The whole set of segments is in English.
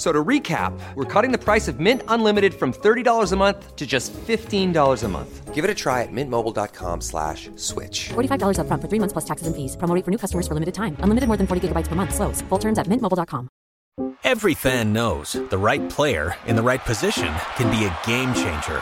F- So to recap, we're cutting the price of Mint Unlimited from $30 a month to just $15 a month. Give it a try at mintmobile.com slash switch. $45 upfront for three months plus taxes and fees. Promo rate for new customers for limited time. Unlimited more than 40 gigabytes per month. Slows. Full terms at mintmobile.com. Every fan knows the right player in the right position can be a game changer.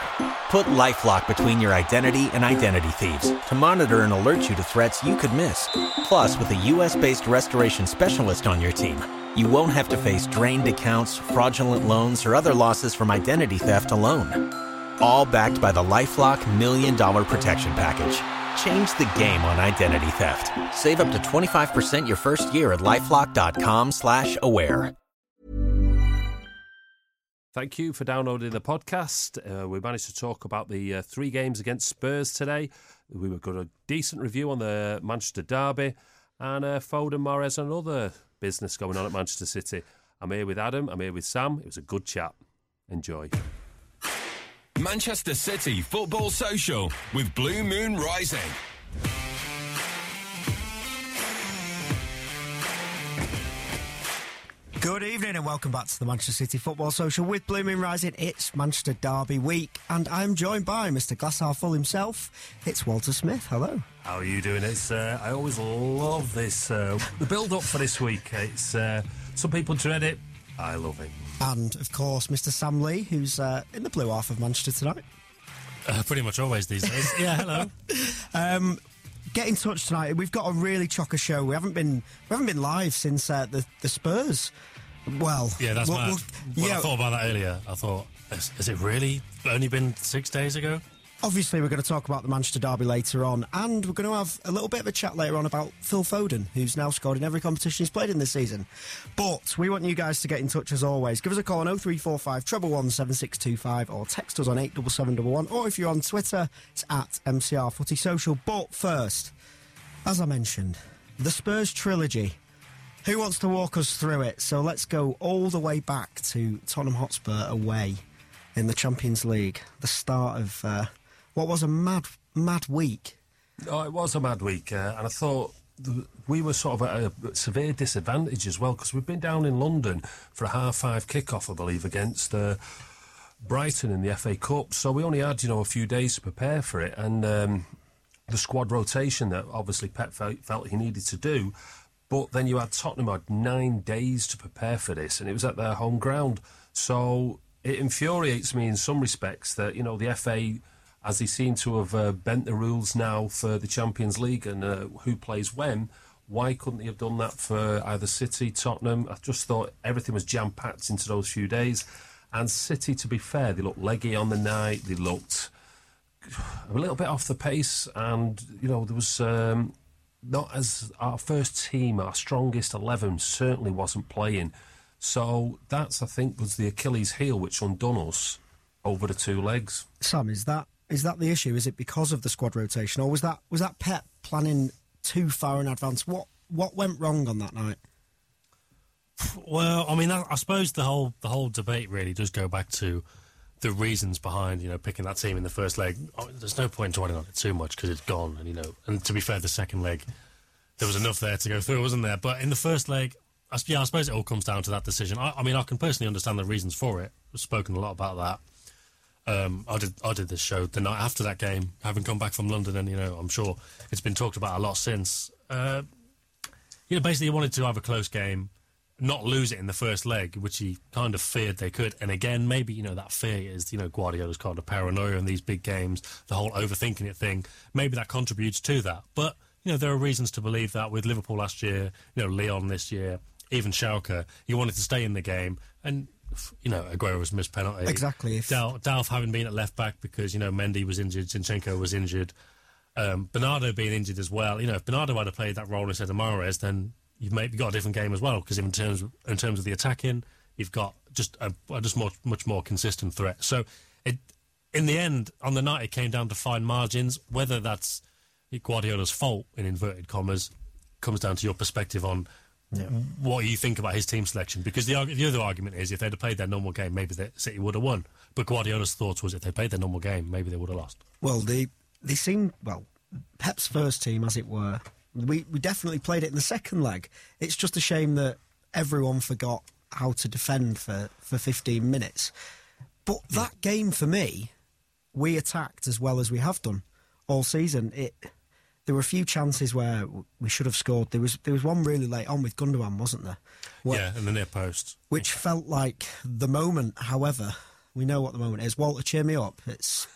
Put LifeLock between your identity and identity thieves to monitor and alert you to threats you could miss. Plus, with a US-based restoration specialist on your team, you won't have to face drained accounts, fraudulent loans, or other losses from identity theft alone. All backed by the LifeLock Million Dollar Protection Package. Change the game on identity theft. Save up to 25% your first year at LifeLock.com slash aware. Thank you for downloading the podcast. Uh, we managed to talk about the uh, three games against Spurs today. We got a decent review on the Manchester Derby and uh, Foden, Mahrez, and other business going on at Manchester City. I'm here with Adam. I'm here with Sam. It was a good chat. Enjoy. Manchester City Football Social with Blue Moon Rising. Good evening and welcome back to the Manchester City Football Social with Blue Moon Rising. It's Manchester Derby week and I'm joined by Mr. Glasshouse Full himself. It's Walter Smith. Hello. How are you doing? It's uh, I always love this uh, the build up for this week. It's uh, some people dread it. I love it. And of course, Mr. Sam Lee, who's uh, in the blue half of Manchester tonight. Uh, pretty much always these days. yeah, hello. Um, get in touch tonight. We've got a really chocker show. We haven't been we haven't been live since uh, the the Spurs. Well, Yeah, that's we'll- mad. we'll- When yeah, I thought about that earlier, I thought, has, has it really only been six days ago? Obviously, we're going to talk about the Manchester Derby later on, and we're going to have a little bit of a chat later on about Phil Foden, who's now scored in every competition he's played in this season. But we want you guys to get in touch as always. Give us a call on 0345 treble one seven six two five, or text us on 87711, or if you're on Twitter, it's at MCR Footy Social. But first, as I mentioned, the Spurs trilogy. Who wants to walk us through it? So let's go all the way back to Tottenham Hotspur away in the Champions League. The start of uh, what was a mad, mad week. Oh, it was a mad week, uh, and I thought th- we were sort of at a severe disadvantage as well because we've been down in London for a half five kickoff, I believe, against uh, Brighton in the FA Cup. So we only had, you know, a few days to prepare for it, and um, the squad rotation that obviously Pep felt he needed to do. But then you had Tottenham had nine days to prepare for this, and it was at their home ground. So it infuriates me in some respects that you know the FA, as they seem to have uh, bent the rules now for the Champions League and uh, who plays when. Why couldn't they have done that for either City, Tottenham? I just thought everything was jam packed into those few days. And City, to be fair, they looked leggy on the night. They looked a little bit off the pace, and you know there was um, not as our first team, our strongest eleven certainly wasn't playing. So that's I think was the Achilles heel which undone us over the two legs. Sam, is that is that the issue? Is it because of the squad rotation, or was that was that Pep planning too far in advance? What what went wrong on that night? Well, I mean, I, I suppose the whole the whole debate really does go back to the reasons behind you know picking that team in the first leg. Oh, There's no point dwelling on it too much because it's gone, and you know. And to be fair, the second leg there was enough there to go through, wasn't there? But in the first leg, I, yeah, I suppose it all comes down to that decision. I, I mean, I can personally understand the reasons for it. We've spoken a lot about that. Um, I did I did this show the night after that game, having come back from London, and you know I'm sure it's been talked about a lot since. Uh, you know, basically, he wanted to have a close game, not lose it in the first leg, which he kind of feared they could. And again, maybe you know that fear is you know Guardiola's kind of paranoia in these big games, the whole overthinking it thing. Maybe that contributes to that, but you know there are reasons to believe that with Liverpool last year, you know Lyon this year, even Schalke, he wanted to stay in the game and. You know, Aguero's missed penalty. Exactly, if- Dal- Delph having been at left back because you know Mendy was injured, Zinchenko was injured, um, Bernardo being injured as well. You know, if Bernardo had played that role instead of Mahrez, then you've maybe got a different game as well. Because in terms of, in terms of the attacking, you've got just a, a just much much more consistent threat. So it in the end on the night it came down to fine margins. Whether that's Guardiola's fault in inverted commas comes down to your perspective on what do you think about his team selection. Because the, the other argument is if they'd have played their normal game, maybe the City would have won. But Guardiola's thoughts was if they played their normal game, maybe they would have lost. Well, they they seem well. Pep's first team, as it were. We we definitely played it in the second leg. It's just a shame that everyone forgot how to defend for for 15 minutes. But that game for me, we attacked as well as we have done all season. It there were a few chances where we should have scored. There was there was one really late on with Gundogan, wasn't there? Where- yeah, in the near post. which felt like the moment. However, we know what the moment is. Walter, cheer me up. It's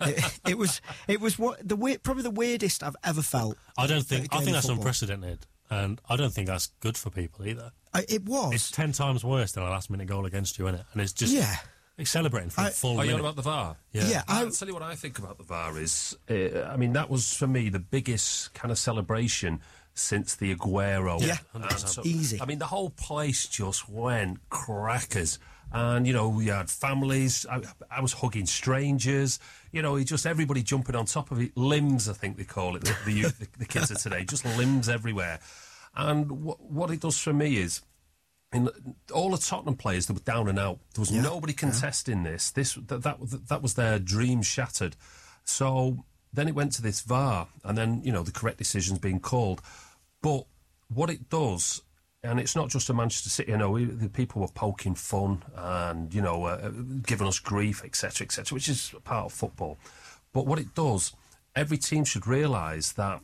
it, it was it was what the weird, probably the weirdest I've ever felt. I don't think. I think that's football. unprecedented, and I don't think that's good for people either. I, it was. It's ten times worse than a last minute goal against you, isn't it? And it's just Yeah. It's celebrating for a I- full Are you on about the VAR? Yeah. Yeah, I- I'll tell you what I think about the VAR is, uh, I mean, that was for me the biggest kind of celebration since the Aguero. Yeah, And 100%. Easy. I mean, the whole place just went crackers. And, you know, we had families. I, I was hugging strangers. You know, just everybody jumping on top of it. Limbs, I think they call it, the, the, youth- the, the kids of today. Just limbs everywhere. And what what it does for me is, in all the Tottenham players that were down and out, there was nobody contesting this. This that, that that was their dream shattered. So then it went to this VAR, and then you know the correct decisions being called. But what it does, and it's not just a Manchester City. You know, we, the people were poking fun and you know uh, giving us grief, etc., etc., which is part of football. But what it does, every team should realise that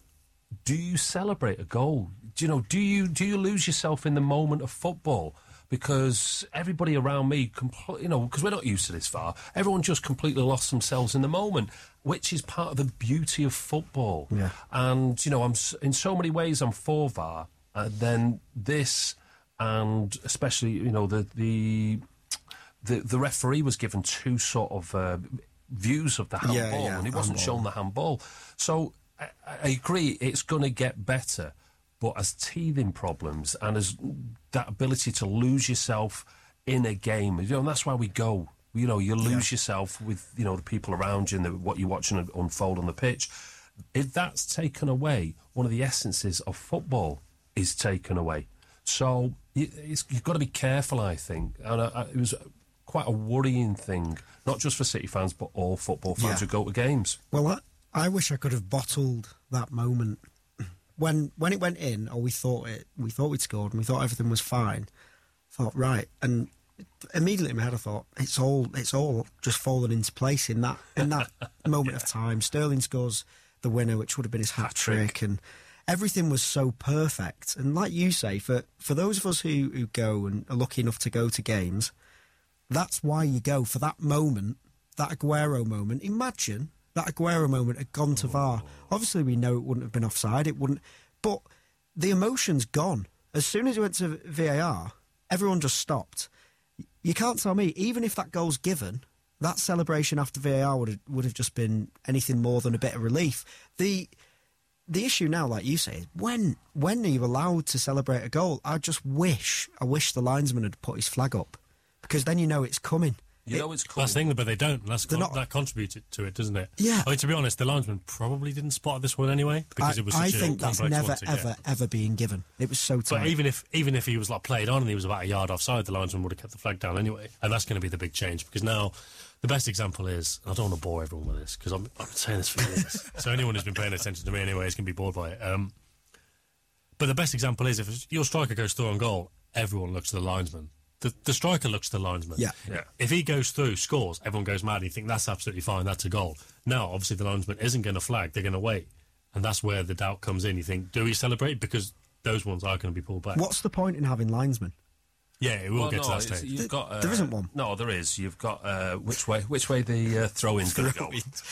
do you celebrate a goal? Do you know? Do you do you lose yourself in the moment of football? Because everybody around me, compl- you know, because we're not used to this VAR. Everyone just completely lost themselves in the moment, which is part of the beauty of football. Yeah. And you know, I'm in so many ways I'm for VAR. Uh, then this, and especially you know the the the, the referee was given two sort of uh, views of the handball, Yeah, yeah, and he wasn't handball. shown the handball. So I, I agree, it's going to get better, but as teething problems and as that ability to lose yourself in a game, you know, and that's why we go. You know, you lose yourself with you know the people around you and the, what you're watching unfold on the pitch. If that's taken away, one of the essences of football is taken away. So you've got to be careful, I think. And I, I, it was quite a worrying thing, not just for City fans, but all football fans Yeah. who go to games. Well, I, I wish I could have bottled that moment when when it went in, or we thought it, we thought we'd scored, and we thought everything was fine. Thought right, and immediately in my head I thought it's all it's all just fallen into place in that in that moment of time. Sterling scores the winner, which would have been his hat trick, and everything was so perfect. And like you say, for for those of us who who go and are lucky enough to go to games, that's why you go for that moment, that Aguero moment. Imagine that Aguero moment had gone to VAR. Obviously, we know it wouldn't have been offside. It wouldn't, but the emotion's gone. As soon as it went to VAR, everyone just stopped. You can't tell me, even if that goal's given, that celebration after VAR would have, would have just been anything more than a bit of relief. The the issue now, like you say, is when when are you allowed to celebrate a goal? I just wish, I wish the linesman had put his flag up because then you know it's coming. You It- know it's coming. That's the thing, but they don't. That's con- not- that contributed to it, doesn't it? Yeah. I mean, to be honest, the linesman probably didn't spot this one anyway because I, it was. I think that's never ever ever being given. It was so tight. But even if even if he was like played on and he was about a yard offside, the linesman would have kept the flag down anyway, and that's going to be the big change because now the best example is I don't want to bore everyone with this because I'm, I'm saying this for years. so anyone who's been paying attention to me anyway is going to be bored by it. Um, but the best example is if your striker goes through on goal, everyone looks to the linesman. The, the striker looks to the linesman. Yeah. Yeah. If he goes through, scores, everyone goes mad. And you think that's absolutely fine. That's a goal. Now, obviously, the linesman isn't going to flag. They're going to wait, and that's where the doubt comes in. You think, do we celebrate because those ones are going to be pulled back? What's the point in having linesmen? Yeah, it will Well, get to that stage. You've got, uh, There isn't one. No, there is. You've got uh, which way which way the uh, throw-in's going to go.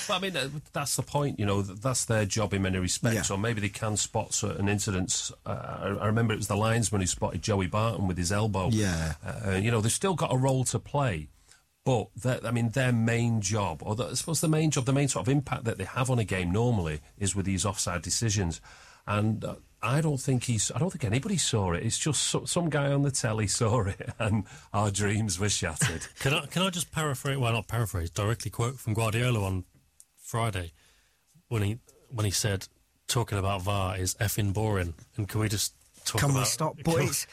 But I mean, uh, that's the point. You know, th- that's their job in many respects. Yeah. Or maybe they can spot certain incidents. Uh, I, I remember it was the linesman who spotted Joey Barton with his elbow. Yeah. Uh, you know, they've still got a role to play. But I mean, their main job, or the, I suppose the main job, the main sort of impact that they have on a game normally is with these offside decisions. And uh, I don't think he's. I don't think anybody saw it. It's just so, some guy on the telly saw it, and our dreams were shattered. Can I can I just paraphrase? Well, not paraphrase. Directly quote from Guardiola on Friday when he when he said talking about VAR is effing boring. And can we just talk Can we stop? But can, it's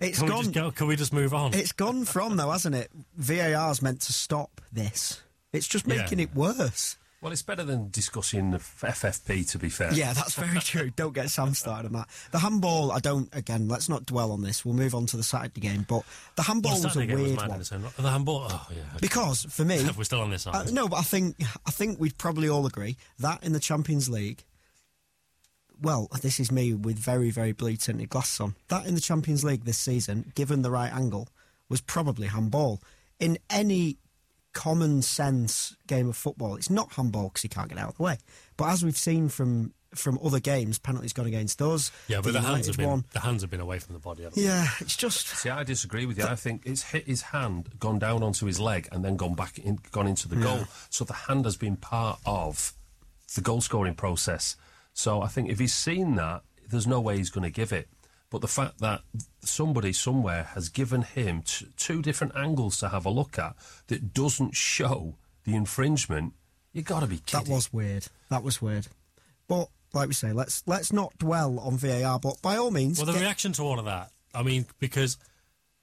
it's can we gone. just go, can we just move on? It's gone from though, hasn't it? VAR's meant to stop this. It's just Yeah. making it worse. Well, it's better than discussing the FFP, to be fair. Yeah, that's very true. Don't get Sam started on that. The handball, I don't. Again, let's not dwell on this. We'll move on to the Saturday game. But the handball Well, was a game was weird one. The handball. Oh yeah. okay. because for me, we're still on this. Uh, no, but I think I think we'd probably all agree that in the Champions League. Well, this is me with very very blue tinted glasses on. That in the Champions League this season, given the right angle, was probably handball. In any common sense game of football, it's not handball because he can't get out of the way. But as we've seen from from other games, penalties gone against us. Yeah, but the, hands have been one. the hands have been away from the body. haven't they? Yeah, it's just See, I disagree with you. I think it's hit his hand, gone down onto his leg, and then gone back in, gone into the goal. So the hand has been part of the goal scoring process. So I think if he's seen that, there's no way he's going to give it. But the fact that somebody somewhere has given him t- two different angles to have a look at that doesn't show the infringement, you got to be kidding. that was weird. That was weird. But like we say, let's let's not dwell on VAR. But by all means, Well, the get- reaction to all of that, I mean, because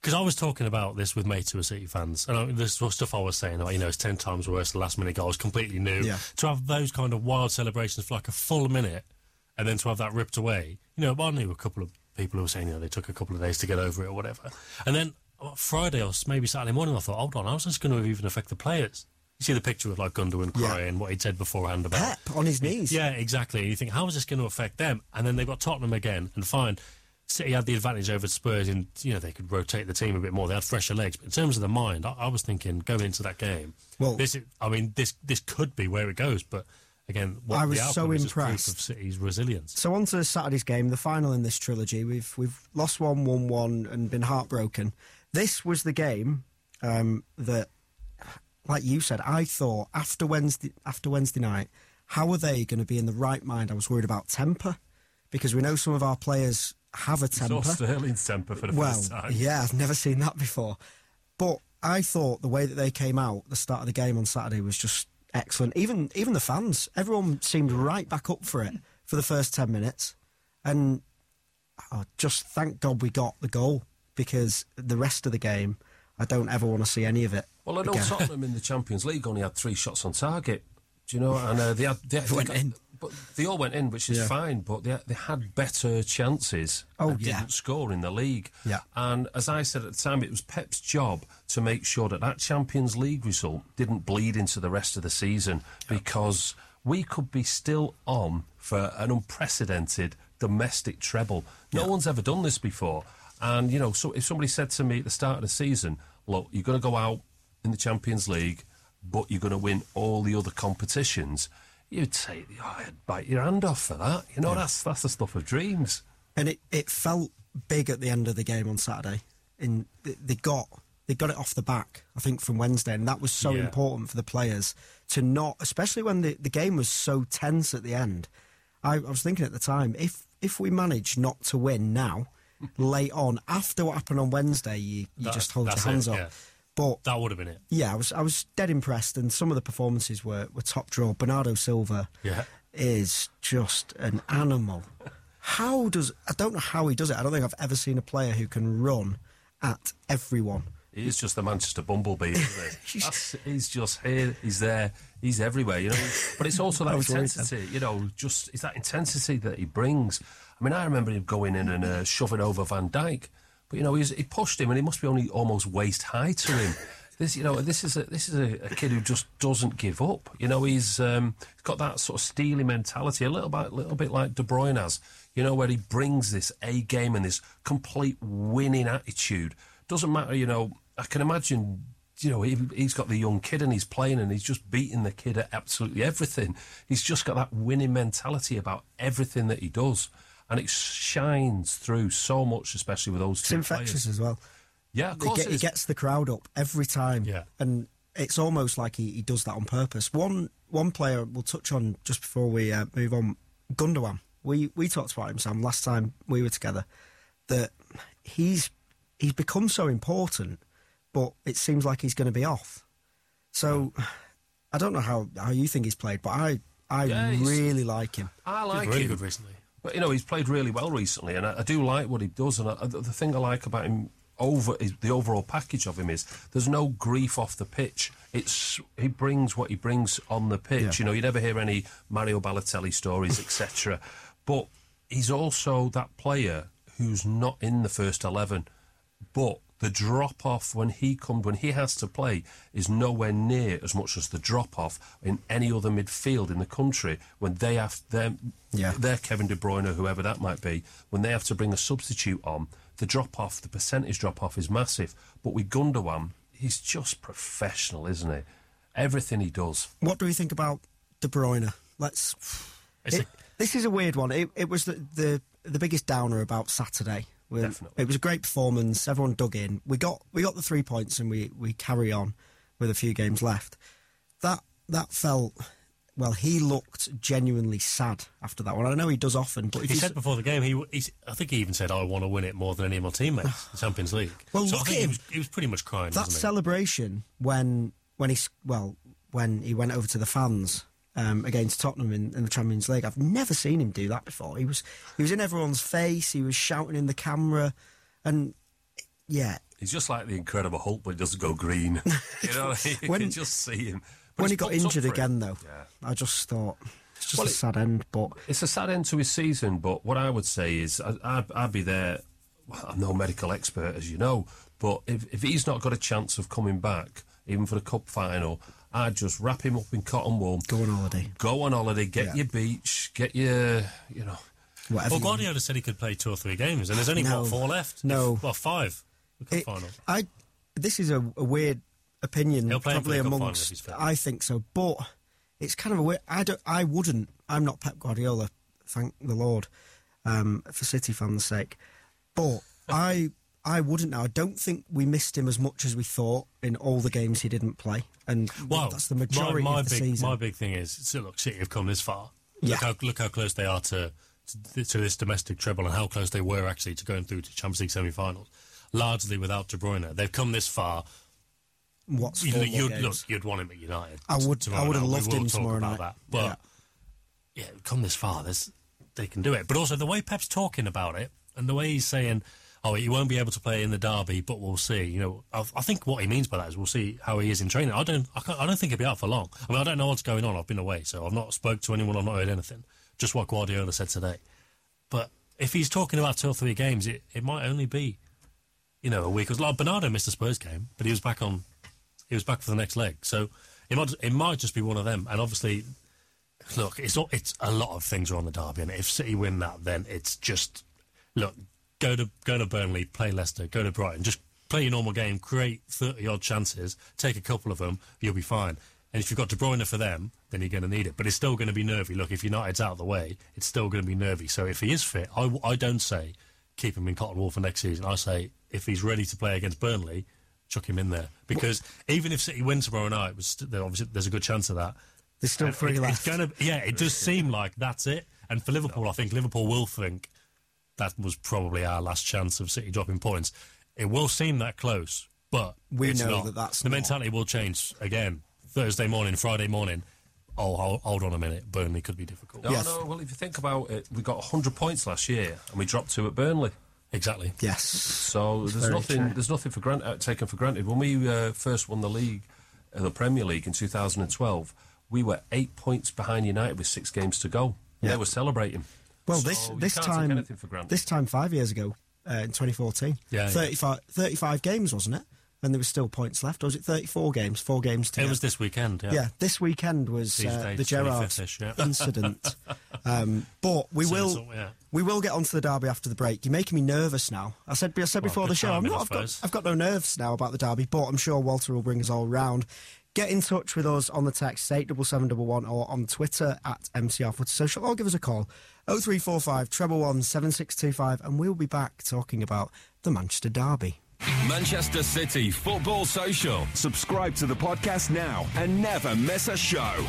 because I was talking about this with mates who are City fans, and I, this was stuff I was saying, like, you know, it's 10 times worse, the last minute goal is completely new. Yeah. To have those kind of wild celebrations for like a full minute, and then to have that ripped away, you know, I knew a couple of people who were saying, you know, they took a couple of days to get over it or whatever. And then uh, Friday or maybe Saturday morning, I thought, hold on, how's this going to even affect the players? You see the picture of like Gundogan Yeah. crying, what he'd said beforehand about Pep on his knees. yeah, exactly. And you think, how is this going to affect them? And then they've got Tottenham again, and fine. City had the advantage over Spurs in, you know, they could rotate the team a bit more. They had fresher legs. But in terms of the mind, I, I was thinking going into that game, Well- this, is, I mean, this this could be where it goes. But again, what I was the so is just proof impressed. of City's resilience. So on to Saturday's game, the final in this trilogy. We've we've lost one, won one, and been heartbroken. This was the game um, that, like you said, I thought after Wednesday after Wednesday night, how are they going to be in the right mind? I was worried about temper because we know some of our players have a Saw temper. Sterling's temper for the well, first time. yeah, I've never seen that before. But I thought the way that they came out at the start of the game on Saturday was just excellent. Even even the fans, everyone seemed right back up for it for the first ten minutes, and oh, just thank God we got the goal because the rest of the game, I don't ever want to see any of it. Well, I know again. Tottenham in the Champions League only had three shots on target. Do you know? And uh, they had they, they Went got- in. But they all went in, which is Yeah. fine. But they they had better chances. Oh, yeah. didn't score in the league. Yeah. And as I said at the time, it was Pep's job to make sure that that Champions League result didn't bleed into the rest of the season because we could be still on for an unprecedented domestic treble. No one's ever done this before. And you know, so if somebody said to me at the start of the season, "Look, you're going to go out in the Champions League, but you're going to win all the other competitions," you'd say, oh, "I'd bite your hand off for that." You know, that's that's the stuff of dreams. and it, it felt big at the end of the game on Saturday. In they- they got they got it off the back, I think, from Wednesday, and that was so Yeah. important for the players to not, especially when the, the game was so tense at the end. I, I was thinking at the time, if if we manage not to win now, late on after what happened on Wednesday, you, you That- just hold your hands it, up. yeah. But That would have been it. yeah, I was I was dead impressed, and some of the performances were, were top draw. Bernardo Silva Yeah. is just an animal. How does I don't know how he does it. I don't think I've ever seen a player who can run at everyone. He is just the Manchester Bumblebee, isn't he? He's just here, he's there, he's everywhere, you know. But it's also that intensity, you know, just it's that intensity that he brings. I mean, I remember him going in and uh, shoving over Van Dijk, but you know, he pushed him, and he must be only almost waist high to him. This, you know, this is a this is a, a kid who just doesn't give up. You know, he's um, got that sort of steely mentality, a little bit, little bit like De Bruyne has. You know, where he brings this A game and this complete winning attitude. Doesn't matter, you know. I can imagine, you know, he, he's got the young kid and he's playing and he's just beating the kid at absolutely everything. He's just got that winning mentality about everything that he does, and it shines through so much, especially with those It's two infectious players. as well. Yeah, of He, course get- it he gets the crowd up every time, Yeah. and it's almost like he, he does that on purpose. One one player we'll touch on just before we uh, move on. Gundogan. We we talked about him, Sam, last time we were together. That he's he's become so important, but it seems like he's going to be off. So I don't know how, how you think he's played, but I I Yeah, really like him. I He's like really him. good recently. But you know, he's played really well recently, and I, I do like what he does. And I, the, the thing I like about him over is the overall package of him is there's no grief off the pitch. It's he brings what he brings on the pitch. Yeah. You know, you never hear any Mario Balotelli stories, etc. But he's also that player who's not in the first eleven, but the drop off when he comes when he has to play is nowhere near as much as the drop off in any other midfield in the country when they have their Yeah. their Kevin De Bruyne or whoever that might be when they have to bring a substitute on the drop off the percentage drop off is massive but with Gundogan he's just professional isn't he everything he does What do we think about De Bruyne? Let's. It's It, this is a weird one. It, it was the, the the biggest downer about Saturday. We- Definitely. It was a great performance. Everyone dug in. We got we got the three points, and we, we carry on with a few games left. That that felt well. He looked genuinely sad after that one. I know he does often, but He said before the game, he, he I think he even said, "I want to win it more than any of my teammates." the Champions League. Well, so look at he was, he was pretty much crying. that wasn't he? celebration when when he well when he went over to the fans um, against Tottenham in, in the Champions League. I've never seen him do that before. He was he was in everyone's face. He was shouting in the camera, and yeah, he's just like the Incredible Hulk but he doesn't go green you know you When- can just see him But when he got injured again though, yeah. I just thought it's just Well, a sad end. But It's a sad end to his season, but what I would say is I, I'd, I'd be there. Well, I'm no medical expert, as you know, but if, if he's not got a chance of coming back, even for the cup final, I'd just wrap him up in cotton wool, go on holiday, go on holiday, get Yeah. your beach, get your, you know, whatever. Well, you- Guardiola said he could play two or three games, and there's only No. what four left. No. If- well, five. The cup It- final. I this is a, a weird opinion, He'll play probably the cup final if amongst. I think so, but it's kind of a weird. I don't. I wouldn't. I'm not Pep Guardiola. Thank the Lord, um, for City fans' sake. But I. I wouldn't now. I don't think we missed him as much as we thought in all the games he didn't play, and Well, that's the majority my, my of the big, season. My big thing is, so look, City have come this far. Yeah. Look how look how close they are to, to to this domestic treble, and how close they were actually to going through to Champions League semi-finals. Largely without De Bruyne, they've come this far. What's you, you'd, games? look, you'd want him at United. I would- I would have loved him talk tomorrow about night. That. But yeah. come this far, there's, they can do it. But also the way Pep's talking about it, and the way he's saying, "Oh, he won't be able to play in the derby, but we'll see." You know, I, I think what he means by that is we'll see how he is in training. I don't, I, I don't think he'll be out for long. I mean, I don't know what's going on. I've been away, so I've not spoke to anyone. I've not heard anything. Just what Guardiola said today. But if he's talking about two or three games, it, it might only be, you know, a week. Because like Bernardo missed the Spurs game, but he was back on. He was back for the next leg, so it might it might just be one of them. And obviously, look, it's it's a lot of things are on the derby, and if City win that, then it's just look go to go to Burnley, play Leicester, go to Brighton, just play your normal game, create thirty odd chances, take a couple of them, you'll be fine. And if you've got De Bruyne for them, then you're going to need it. But it's still going to be nervy. Look, if United's out of the way, it's still going to be nervy. So if he is fit, I, I don't say keep him in Cotton Wool for next season. I say if he's ready to play against Burnley, chuck him in there. Because even if City win tomorrow night, which st- obviously there's a good chance of that, There's still three it- left. It's gonna, yeah, it does seem like that's it. And for Liverpool, I think Liverpool will think that was probably our last chance of City dropping points. It will seem that close, but We it's know not. that that's the not. mentality will change again. Thursday morning, Friday morning. Oh, hold, hold on a minute. Burnley could be difficult. no, Yes. no. Well, if you think about it, we got 100 points last year, and we dropped two at Burnley. Exactly. yes. So there's nothing true. there's nothing for granted uh, taken for granted. When we uh, first won the league, uh, the Premier League in 2012, we were eight points behind United with six games to go. Yeah. They were celebrating. Well, So this this time anything for granted. this time five years ago uh, in 2014, Yeah, yeah. 35, 35 games wasn't it? And there was still points left. Or was it 34 games? Four games to It was this weekend. Yeah. Yeah, this weekend was uh, days, the 25th-ish, yeah. incident. um, but we So- will yeah. we will get onto the derby after the break. You're making me nervous now. I said I said Well, before the show, I'm not, I've, got. I've got no nerves now about the derby, but I'm sure Walter will bring us all round. Get in touch with us on the text eight double seven double one or on Twitter at MCR Footy Social or give us a call 0345 treble one seven six two five and we'll be back talking about the Manchester Derby. Manchester City Football Social. Subscribe to the podcast now and never miss a show.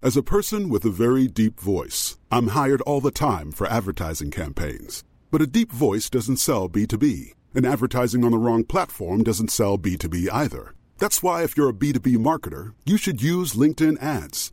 As a person with a very deep voice, I'm hired all the time for advertising campaigns. But a deep voice doesn't sell B2B, and advertising on the wrong platform doesn't sell B2B either. That's why, if you're a B2B marketer, you should use LinkedIn ads.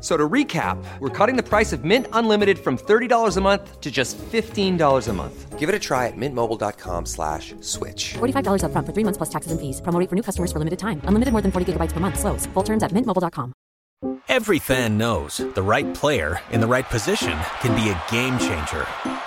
F- So to recap, we're cutting the price of Mint Unlimited from $30 a month to just $15 a month. Give it a try at mintmobile.com slash switch. $45 upfront for three months plus taxes and fees. Promo rate for new customers for limited time. Unlimited more than 40 gigabytes per month. Slows. Full terms at mintmobile.com. Every fan knows the right player in the right position can be a game changer.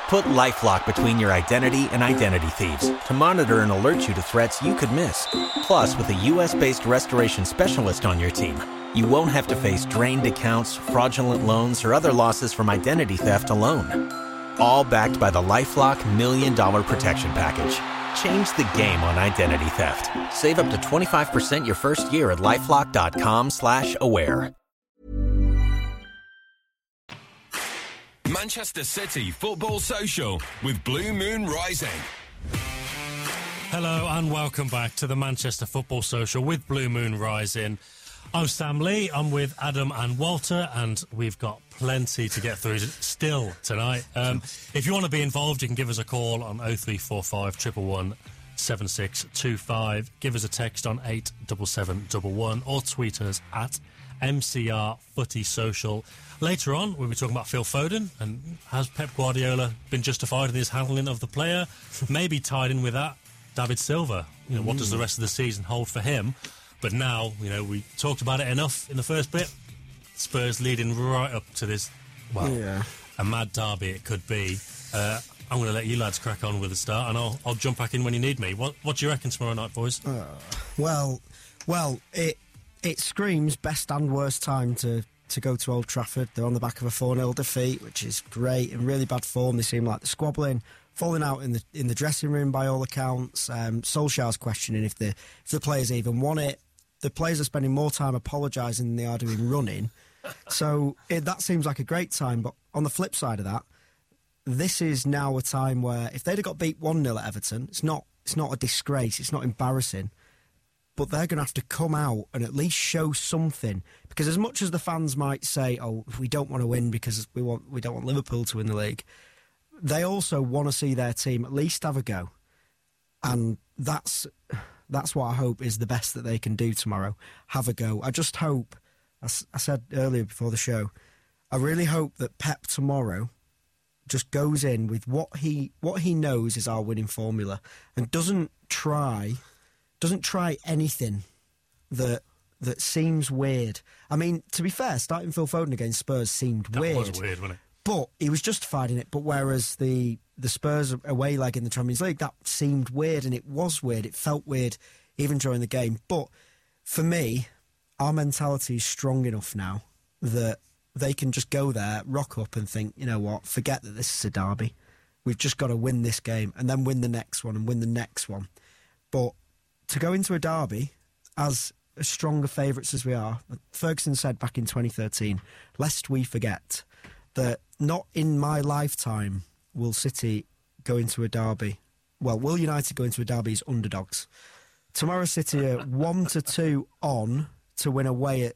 Put LifeLock between your identity and identity thieves to monitor and alert you to threats you could miss. Plus, with a US-based restoration specialist on your team, you won't have to face drained accounts, fraudulent loans, or other losses from identity theft alone. All backed by the LifeLock Million Dollar Protection Package. Change the game on identity theft. Save up to 25% your first year at LifeLock.com slash aware. Manchester City Football Social with Blue Moon Rising. Hello and welcome back to the Manchester Football Social with Blue Moon Rising. I'm Sam Lee. I'm with Adam and Walter, and we've got plenty to get through still tonight. Um, if you want to be involved, you can give us a call on 0345 111 7625. Give us a text on 87711 or tweet us at MCR Footy Social. Later on, we'll be talking about Phil Foden and has Pep Guardiola been justified in his handling of the player? Maybe tied in with that, David Silva. You know, what does the rest of the season hold for him? But now, you know, we talked about it enough in the first bit. Spurs leading right up to this, well, Yeah. a mad derby it could be. Uh, I'm going to let you lads crack on with the start, and I'll, I'll jump back in when you need me. What, what do you reckon tomorrow night, boys? Well, well, it it screams best and worst time to, to go to Old Trafford. They're on the back of a 4 0 defeat, which is great. In really bad form. They seem like they're squabbling, falling out in the in the dressing room by all accounts. Um, Solskjaer's questioning if the if the players even want it. The players are spending more time apologising than they are doing running. So it, that seems like a great time. But on the flip side of that, this is now a time where if they'd have got beat 1 0 at Everton, it's not, it's not a disgrace, it's not embarrassing. But they're going to have to come out and at least show something. Because as much as the fans might say, oh, we don't want to win because we, want, we don't want Liverpool to win the league, they also want to see their team at least have a go. And that's, that's what I hope is the best that they can do tomorrow. Have a go. I just hope, as I said earlier before the show, I really hope that Pep tomorrow just goes in with what he what he knows is our winning formula and doesn't try doesn't try anything that that seems weird. I mean, to be fair, starting Phil Foden against Spurs seemed That weird. was weird, wasn't it? But he was justified in it. But whereas the the Spurs away leg in the Champions League, that seemed weird, and it was weird. It felt weird even during the game. But for me, our mentality is strong enough now that they can just go there, rock up, and think, you know what? Forget that this is a derby. We've just got to win this game, and then win the next one, and win the next one. But to go into a derby as stronger favourites as we are, Ferguson said back in 2013, lest we forget that not in my lifetime will City go into a derby. Well, will United go into a derby as underdogs? Tomorrow City are one to two on to win away at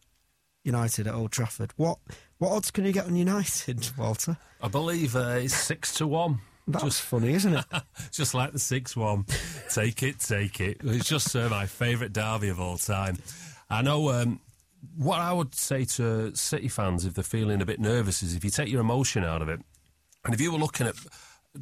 United at Old Trafford. What what odds can you get on United, Walter? I believe uh, it's six to one. That's funny, isn't it? just like the 6 1. take it, take it. It's just uh, my favourite derby of all time. I know um, what I would say to City fans if they're feeling a bit nervous is if you take your emotion out of it, and if you were looking at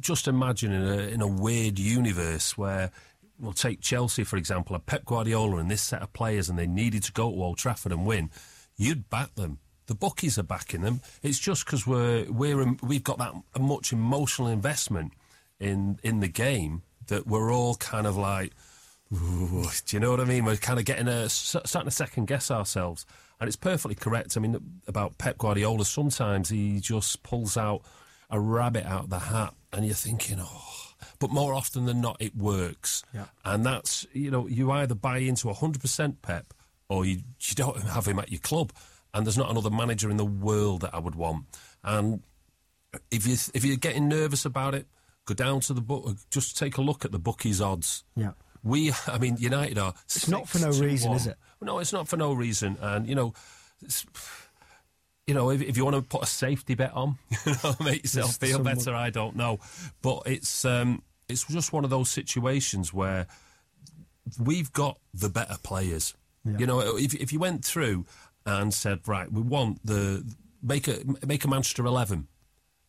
just imagine in a, in a weird universe where we'll take Chelsea, for example, a Pep Guardiola and this set of players, and they needed to go to Old Trafford and win. you'd back them. The bookies are backing them. It's just because we're we're we've got that much emotional investment in in the game that we're all kind of like, "Ooh," do you know what I mean? We're kind of getting a starting to second guess ourselves, and it's perfectly correct. I mean, about Pep Guardiola, sometimes he just pulls out a rabbit out of the hat, and you're thinking, oh. But more often than not, it works, Yeah. and that's you know you either buy into hundred percent Pep or you you don't have him at your club, and there's not another manager in the world that I would want. And if you if you're getting nervous about it, go down to the book. Just take a look at the bookies odds. Yeah. We, I mean, United are. It's not for no reason, one. is it? No, it's not for no reason. And you know, you know, if, if you want to put a safety bet on, you know, make yourself There's feel better. I don't know, but it's um, it's just one of those situations where we've got the better players. Yeah. You know, if if you went through and said, right, we want the make a make a Manchester eleven.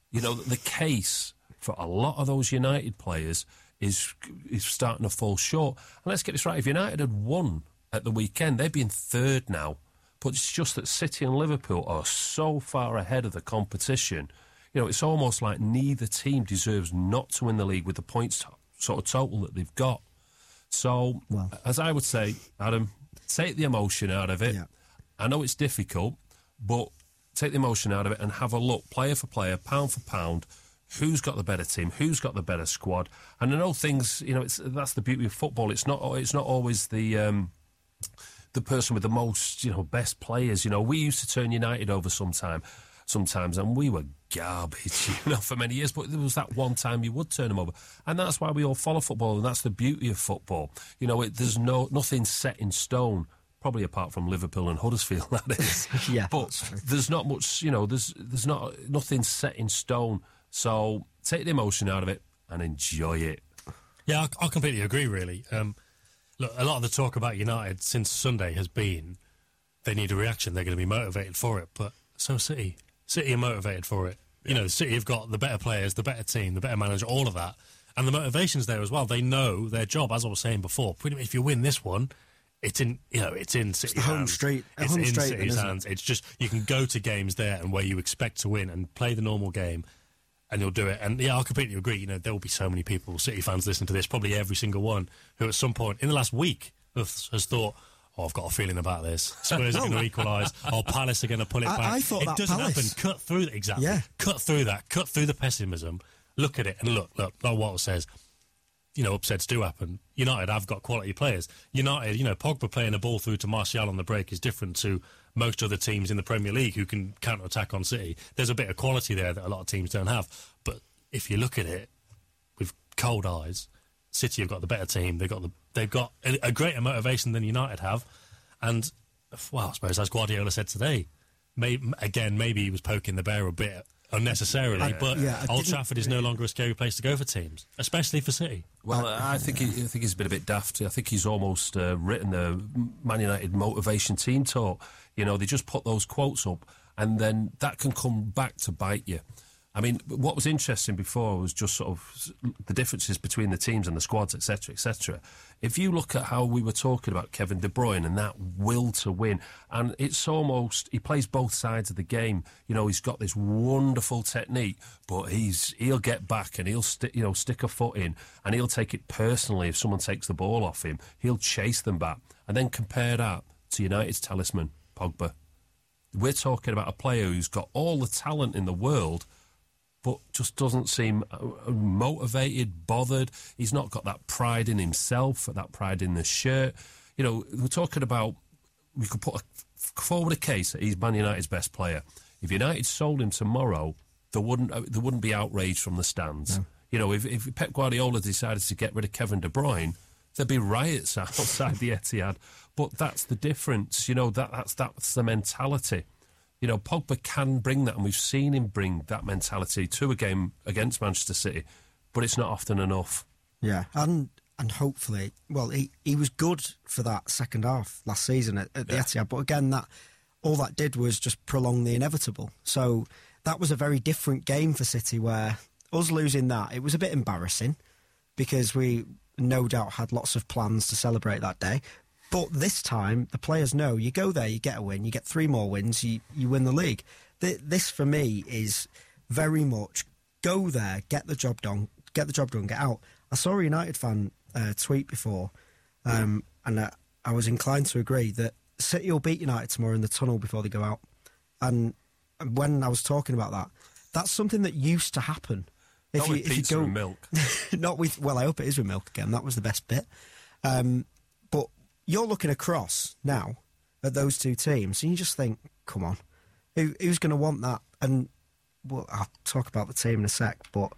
You know, the case for a lot of those United players is is starting to fall short. And let's get this right: if United had won at the weekend, they'd be in third now. But it's just that City and Liverpool are so far ahead of the competition. You know, it's almost like neither team deserves not to win the league with the points to- sort of total that they've got. So, as I would say, Adam, take the emotion out of it. Yeah. I know it's difficult, but take the emotion out of it and have a look, player for player, pound for pound. Who's got the better team? Who's got the better squad? And I know things. You know, it's that's the beauty of football. It's not. It's not always the. Um, the person with the most, you know, best players. You know, we used to turn United over sometime, sometimes, and we were garbage, you know, for many years. But there was that one time you would turn them over, and that's why we all follow football, and that's the beauty of football. You know, it, there's no nothing set in stone. Probably apart from Liverpool and Huddersfield, that is. Yeah, but there's not much. You know, there's there's not nothing set in stone. So take the emotion out of it and enjoy it. Yeah, I, I completely agree. Really, um, look, a lot of the talk about United since Sunday has been they need a reaction. They're going to be motivated for it, but so City, City are motivated for it. You know, City have got the better players, the better team, the better manager, all of that, and the motivation's there as well. They know their job, as I was saying before. Pretty much, if you win this one. It's in, you know, it's in City's the home hands. straight- It's home in straight City's isn't it? hands. It's just you can go to games there and where you expect to win and play the normal game, and you'll do it. And yeah, I completely agree. You know, there will be so many people, City fans, listening to this, probably every single one, who at some point in the last week has, has thought, "Oh, I've got a feeling about this. Spurs are going to equalise. Oh, Palace are going to pull it I- back." I thought it that doesn't Palace- happen. Cut through exactly. Yeah. Cut through that. Cut through the pessimism. Look at it and look. Look. Like Walter says you know, upsets do happen. United have got quality players. United, you know, Pogba playing a ball through to Martial on the break is different to most other teams in the Premier League who can counter attack on City. There's a bit of quality there that a lot of teams don't have. But if you look at it with cold eyes, City have got the better team. They've got the they've got a, a greater motivation than United have. And well, I suppose as Guardiola said today, may, again maybe he was poking the bear a bit unnecessarily. I- but yeah, Old Trafford is no longer a scary place to go for teams, especially for City. Well, I think he, I think he's been a bit daft. I think he's almost uh, written the Man United motivation team talk. You know, they just put those quotes up, and then that can come back to bite you. I mean, what was interesting before was just sort of the differences between the teams and the squads, etc., etc. If you look at how we were talking about Kevin De Bruyne and that will to win, and it's almost he plays both sides of the game. You know, he's got this wonderful technique, but he's he'll get back and he'll you know stick a foot in and he'll take it personally if someone takes the ball off him. He'll chase them back and then compare that to United's talisman Pogba. We're talking about a player who's got all the talent in the world but just doesn't seem uh, motivated, bothered. He's not got that pride in himself, that pride in the shirt. You know, we're talking about we could put a, forward a case that he's Man United's best player. If United sold him tomorrow, there wouldn't uh, there wouldn't be outrage from the stands. You know, if, if Pep Guardiola decided to get rid of Kevin De Bruyne, there'd be riots outside the Etihad. But that's the difference. You know, that that's that's the mentality. You know, Pogba can bring that, and we've seen him bring that mentality to a game against Manchester City, but it's not often enough. Yeah, and and hopefully, well, he, he was good for that second half last season at, at the Yeah. Etihad, but again, that all that did was just prolong the inevitable. So that was a very different game for City, where us losing that it was a bit embarrassing because we no doubt had lots of plans to celebrate that day. But this time, the players know you go there, you get a win, you get three more wins, you, you win the league. This, for me, is very much go there, get the job done, get the job done, get out. I saw a United fan uh, tweet before, um, and uh, I was inclined to agree that City will beat United tomorrow in the tunnel before they go out. And when I was talking about that, that's something that used to happen. Not with pizza and milk. not with well, I hope it is with milk again. That was the best bit. Um, but you're looking across now at those two teams, and you just think, come on, who, who's going to want that? And well, I'll talk about the team in a sec, but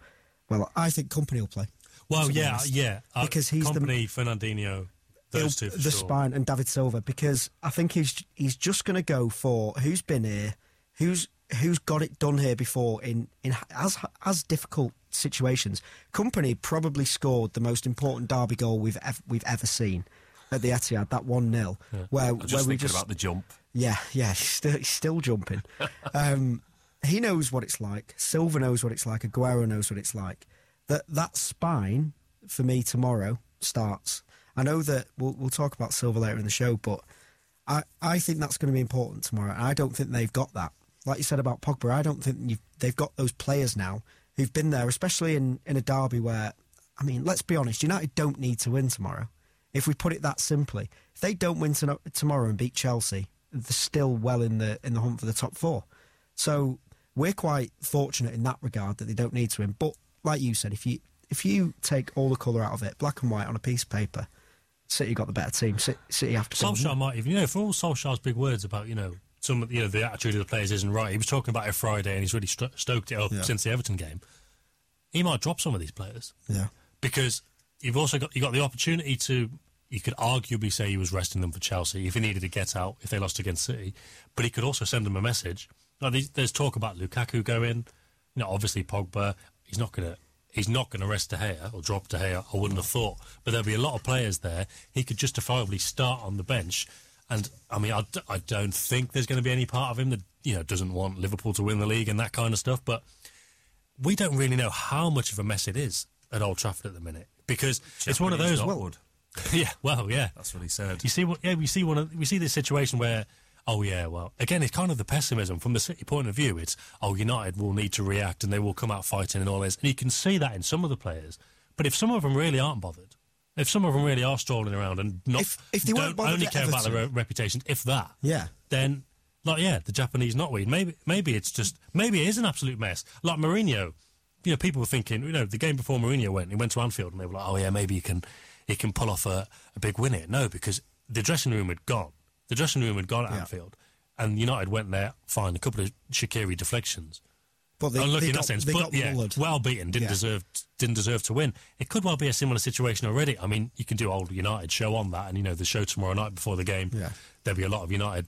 well, I think Kompany will play. Well, yeah, honest. yeah. Uh, because he's Kompany, the Fernandinho, those two the sure. spine and David Silva because I think he's he's just going to go for who's been here, who's who's got it done here before in in as as difficult situations. Kompany probably scored the most important derby goal we've ever, we've ever seen at the Etihad, that one 0 where I'm just where we just about the jump. yeah, yeah, he's still, he's still jumping. um, he knows what it's like. Silva knows what it's like. Aguero knows what it's like. That that spine for me tomorrow starts. I know that we'll we'll talk about Silva later in the show, but I I think that's going to be important tomorrow. And I don't think they've got that. Like you said about Pogba, I don't think you've, they've got those players now who've been there, especially in in a derby where, I mean, let's be honest, United don't need to win tomorrow. If we put it that simply, if they don't win to, tomorrow and beat Chelsea, they're still well in the in the hunt for the top four. So we're quite fortunate in that regard that they don't need to win. But like you said, if you if you take all the colour out of it, black and white on a piece of paper, City got the better team. City, City have to. Solskjaer might even, you know, for all Solskjaer's big words about, you know, some of the, you know, the attitude of the players isn't right. He was talking about it Friday and he's really sto- stoked it up Yeah. since the Everton game. He might drop some of these players Yeah. because you've also got you got the opportunity to. You could arguably say he was resting them for Chelsea if he needed to get out if they lost against City, but he could also send them a message. Now, there's, there's talk about Lukaku going. You know, obviously Pogba. He's not going to. He's not going to rest De Gea or drop De Gea. I wouldn't have thought, but there'll be a lot of players there. He could justifiably start on the bench, and I mean, I, d- I don't think there's going to be any part of him that you know doesn't want Liverpool to win the league and that kind of stuff. But we don't really know how much of a mess it is at Old Trafford at the minute because it's one of those. Yeah, well, yeah. That's what he said. You see, what? Yeah, we see one. Of, we see this situation where, oh yeah, well, again, it's kind of the pessimism from the City point of view. It's oh, United will need to react and they will come out fighting and all this, and you can see that in some of the players. But if some of them really aren't bothered, if some of them really are strolling around and not, If- if they don't only care about their re- reputation, if that, Yeah. then like yeah, the Japanese knotweed. Maybe maybe it's just maybe it is an absolute mess. Like Mourinho, you know, people were thinking, you know, the game before Mourinho went, he went to Anfield and they were like, oh yeah, maybe he can he can pull off a, a big win here. No, because the dressing room had gone. The dressing room had gone at Yeah. Anfield, and United went there, fine, a couple of Shaqiri deflections. But they, oh, Unlucky they in got, that sense, they but got yeah, mullered. well beaten, didn't Yeah. deserve didn't deserve to win. It could well be a similar situation already. I mean, you can do old United show on that, and you know the show tomorrow night before the game. Yeah. There'll be a lot of United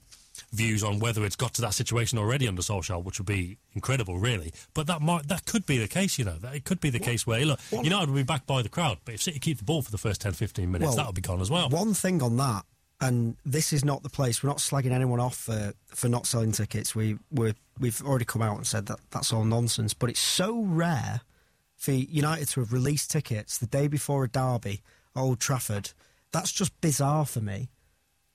views on whether it's got to that situation already under Solskjaer, which would be incredible, really. But that might that could be the case, you know. That it could be the case where look, United will be backed by the crowd, but if City keep the ball for the first 10, 15 minutes, Well, that'll be gone as well. One thing on that, and this is not the place. We're not slagging anyone off for, for not selling tickets. We we we've already come out and said that that's all nonsense. But it's so rare for United to have released tickets the day before a derby, Old Trafford. That's just bizarre for me.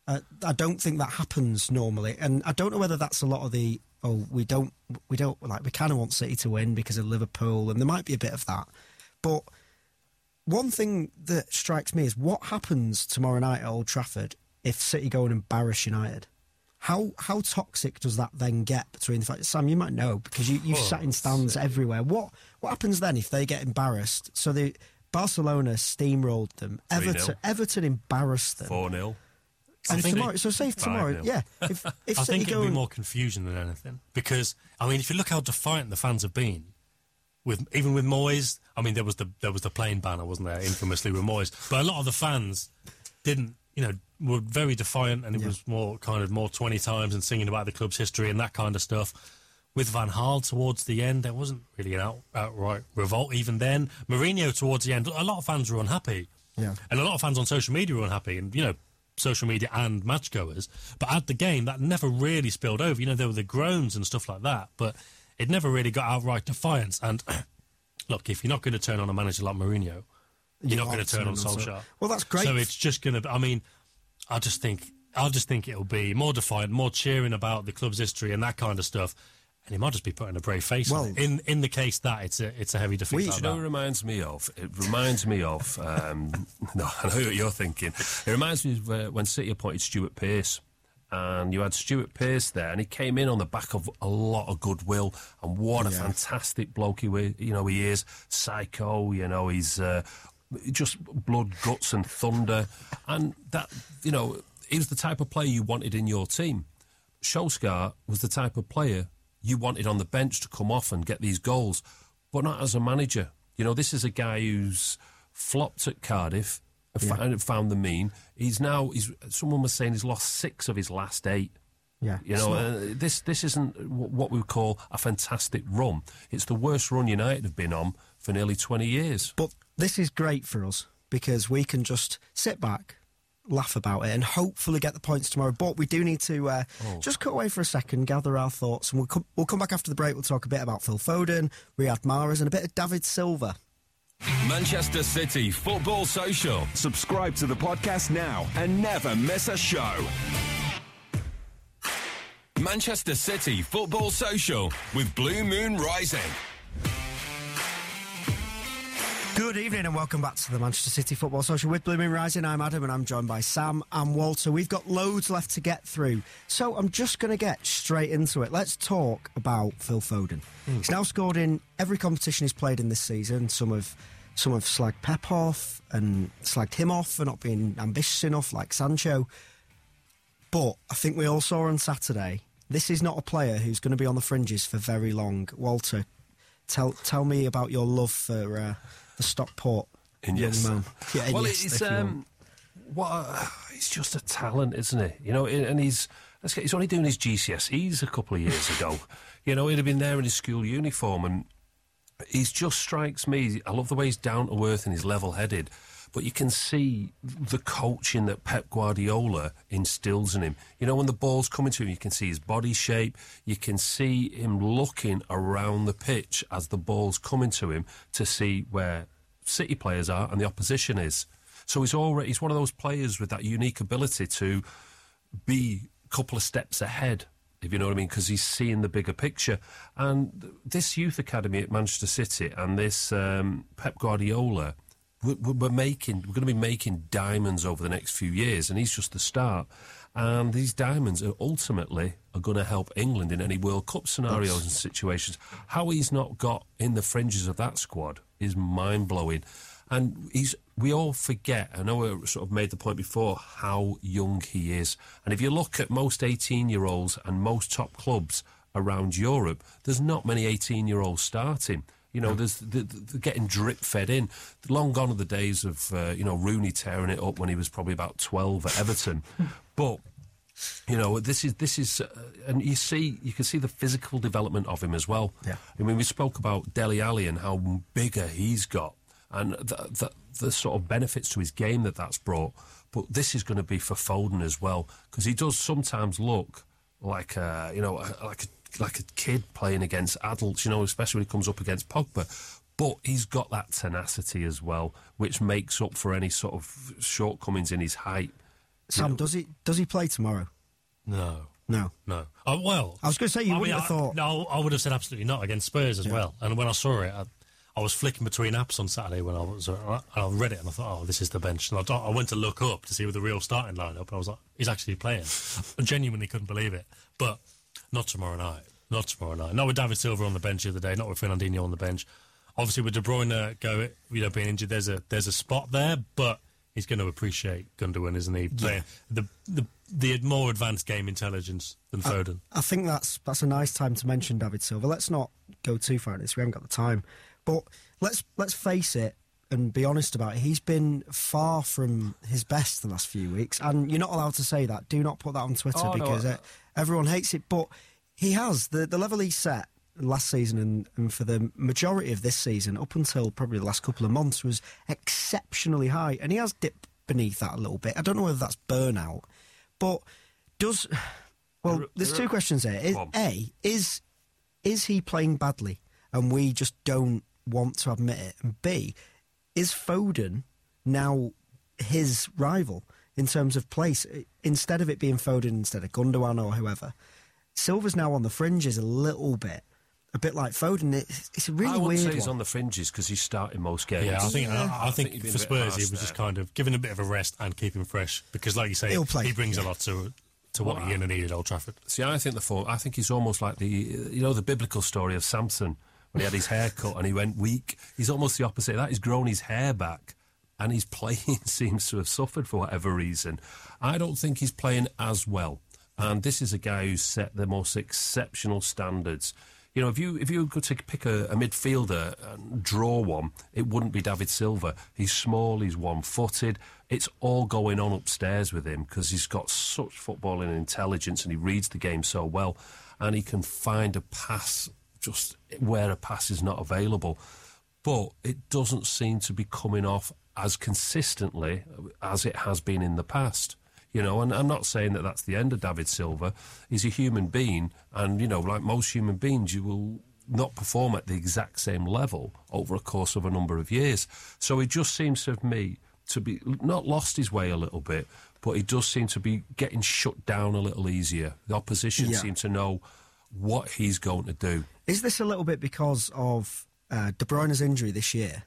Uh, I don't think that happens normally, and I don't know whether that's a lot of the oh we don't we don't like we kind of want City to win because of Liverpool, and there might be a bit of that, but one thing that strikes me is what happens tomorrow night at Old Trafford if City go and embarrass United. How how toxic does that then get between the fact Sam, you might know because you you've Oh, sat in stands everywhere. What what happens then if they get embarrassed? So the Barcelona steamrolled them. 3-0. Everton Everton embarrassed them. 4 0. And tomorrow, so say tomorrow, 5-0. yeah. If if I City think it'll be more confusion than anything because I mean, if you look how defiant the fans have been, with even with Moyes, I mean, there was the there was the plane banner, wasn't there, infamously with Moyes, but a lot of the fans didn't, you know, were very defiant, and it was more kind of more twenty times and singing about the club's history and that kind of stuff. With Van Gaal towards the end, there wasn't really an out, outright revolt even then. Mourinho towards the end, a lot of fans were unhappy. Yeah. And a lot of fans on social media were unhappy, and you know, social media and matchgoers. But at the game, that never really spilled over. You know, there were the groans and stuff like that, but it never really got outright defiance. And look, if you're not going to turn on a manager like Mourinho, you're You not going to turn on Solskjaer. Well, that's great. So it's just going to. I mean, I just think I just think it'll be more defiant, more cheering about the club's history and that kind of stuff. And he might just be putting a brave face Well- on it. In in the case that it's a it's a heavy defeat. Do like you know what it reminds me of? It reminds me of. Um, no, I know what you're thinking. It reminds me of uh, when City appointed Stuart Pearce. And you had Stuart Pearce there, and he came in on the back of a lot of goodwill. And what a fantastic bloke he, you know, he is. Psycho, you know, he's uh, just blood, guts, and thunder. And that, you know, he was the type of player you wanted in your team. Solskjaer was the type of player you wanted on the bench to come off and get these goals, but not as a manager. You know, this is a guy who's flopped at Cardiff and fa- and found the mean. He's now, he's, someone was saying he's lost six of his last eight. Yeah, You know, not- uh, this this isn't what we would call a fantastic run. It's the worst run United have been on for nearly 20 years. But this is great for us because we can just sit back, laugh about it, and hopefully get the points tomorrow. But we do need to uh, Oh. just cut away for a second, gather our thoughts, and we'll come, we'll come back after the break. We'll talk a bit about Phil Foden, Riyad Mahrez, and a bit of David Silva. Manchester City Football Social. Subscribe to the podcast now and never miss a show. Manchester City Football Social with Blue Moon Rising. Good evening and welcome back to the Manchester City Football Social with Moon Rising. I'm Adam and I'm joined by Sam and Walter. We've got loads left to get through, so I'm just going to get straight into it. Let's talk about Phil Foden. He's now scored in every competition he's played in this season. Some have some have slagged Pep off and slagged him off for not being ambitious enough, like Sancho. But I think we all saw on Saturday. This is not a player who's going to be on the fringes for very long. Walter, tell tell me about your love for uh, the Stockport And young yes. man. Yeah, well, yes, it's if you want. um, what a- he's just a talent, isn't he? You know, and he's let's get, he's only doing his GCSEs a couple of years ago. You know, he'd have been there in his school uniform, and he's just strikes me. I love the way he's down to earth and he's level headed. But you can see the coaching that Pep Guardiola instills in him. You know, when the ball's coming to him, you can see his body shape. You can see him looking around the pitch as the ball's coming to him to see where City players are and the opposition is. So he's already he's one of those players with that unique ability to be a couple of steps ahead, if you know what I mean, because he's seeing the bigger picture. And this youth academy at Manchester City and this um, Pep Guardiola, we're, we're making we're going to be making diamonds over the next few years, and he's just the start. And these diamonds are ultimately are going to help England in any World Cup scenarios and situations. How he's not got in the fringes of that squad is mind blowing. And he's we all forget, I know we sort of made the point before, how young he is. And if you look at most 18 year olds and most top clubs around Europe, there's not many 18 year olds starting. You know, there's they're, they're getting drip fed in. Long gone are the days of uh, you know Rooney tearing it up when he was probably about 12 at Everton. but you know, this is this is, uh, and you see, you can see the physical development of him as well. Yeah. I mean, we spoke about Dele Alli and how bigger he's got, and the, the the sort of benefits to his game that that's brought. But this is going to be for Foden as well because he does sometimes look like a, you know, a- like a, like a kid playing against adults. You know, especially when he comes up against Pogba. But he's got that tenacity as well, which makes up for any sort of shortcomings in his height. Sam, does he does he play tomorrow? No. No. No. Oh, well, I was going to say you I wouldn't mean, have I- thought. No, I would have said absolutely not against Spurs as Yeah. well. And when I saw it, I, I was flicking between apps on Saturday when I was. Uh, I read it and I thought, oh, this is the bench. And I, I went to look up to see with the real starting lineup, and I was like, he's actually playing. I genuinely couldn't believe it. But not tomorrow night. Not tomorrow night. Not with David Silva on the bench the other day. Not with Fernandinho on the bench. Obviously, with De Bruyne uh, go, you know, being injured, there's a there's a spot there, but he's going to appreciate Gundogan, isn't he? Playing the the the more advanced game intelligence than Foden. I think that's that's a nice time to mention David Silva. Let's not go too far in this. We haven't got the time, but let's let's face it and be honest about it. He's been far from his best the last few weeks, and you're not allowed to say that. Do not put that on Twitter Oh, no, because I- uh, everyone hates it. But he has. The the level he set last season and, and for the majority of this season up until probably the last couple of months was exceptionally high and he has dipped beneath that a little bit. I don't know whether that's burnout but does well There- there's there two are- questions there is, a is is he playing badly and we just don't want to admit it? And b is foden now his rival in terms of place. Instead of it being Foden instead of Gundogan or whoever, Silva's now on the fringes a little bit. A bit like Foden. It's, it's a really I wouldn't weird say he's one. on the fringes because he's starting most games. Yeah, I think I, I think, he'd been for Spurs, he was just kind of giving a bit of a rest and keeping fresh because, like you say, He'll play, he brings a lot to to what you're going to need at Old Trafford. See, I think the form. I think he's almost like the you know the biblical story of Samson when he had his hair cut and he went weak. He's almost the opposite of that. He's grown his hair back, and his playing seems to have suffered for whatever reason. I don't think he's playing as well. And this is a guy who's set the most exceptional standards. You know, if you if you could take, pick a, a midfielder and draw one, it wouldn't be David Silva. He's small, he's one-footed. It's all going on upstairs with him because he's got such footballing intelligence and he reads the game so well, and he can find a pass just where a pass is not available. But it doesn't seem to be coming off as consistently as it has been in the past. You know, and I'm not saying that that's the end of David Silva. He's a human being, and you know, like most human beings, you will not perform at the exact same level over a course of a number of years. So he just seems to me to be not lost his way a little bit, but he does seem to be getting shut down a little easier. The opposition Yeah. seem to know what he's going to do. Is this a little bit because of uh, De Bruyne's injury this year?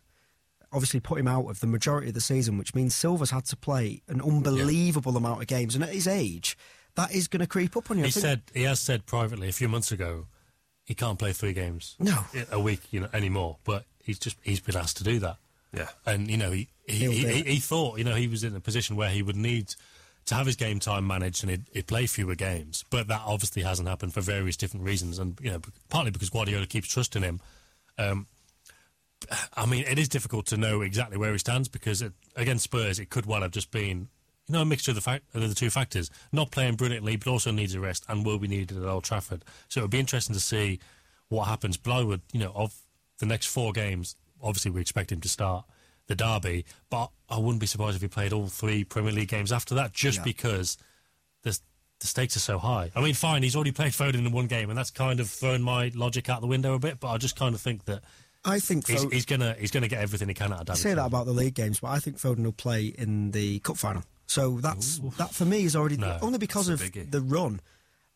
Obviously, put him out of the majority of the season, which means Silva's had to play an unbelievable amount of games, and at his age, that is going to creep up on you. He think- said he has said privately a few months ago he can't play three games No. a week, you know, anymore. But he's just he's been asked to do that. Yeah. and you know he he, He'll he, do he, it. he thought you know he was in a position where he would need to have his game time managed and he'd, he'd play fewer games. But that obviously hasn't happened for various different reasons, and you know partly because Guardiola keeps trusting him. Um, I mean, it is difficult to know exactly where he stands because it, against Spurs, it could well have just been, you know, a mixture of the, fact, of the two factors. Not playing brilliantly, but also needs a rest and will be needed at Old Trafford. So it would be interesting to see what happens. But I would, you know, of the next four games, obviously we expect him to start the derby, but I wouldn't be surprised if he played all three Premier League games after that, just Yeah. because the the stakes are so high. I mean, fine, he's already played Foden in one game, and that's kind of thrown my logic out the window a bit. But I just kind of think that I think he's, Fo- he's gonna he's gonna get everything he can out of I David. say that about the league games, but I think Foden will play in the cup final. So that's that for me is already No, only because of biggie. the run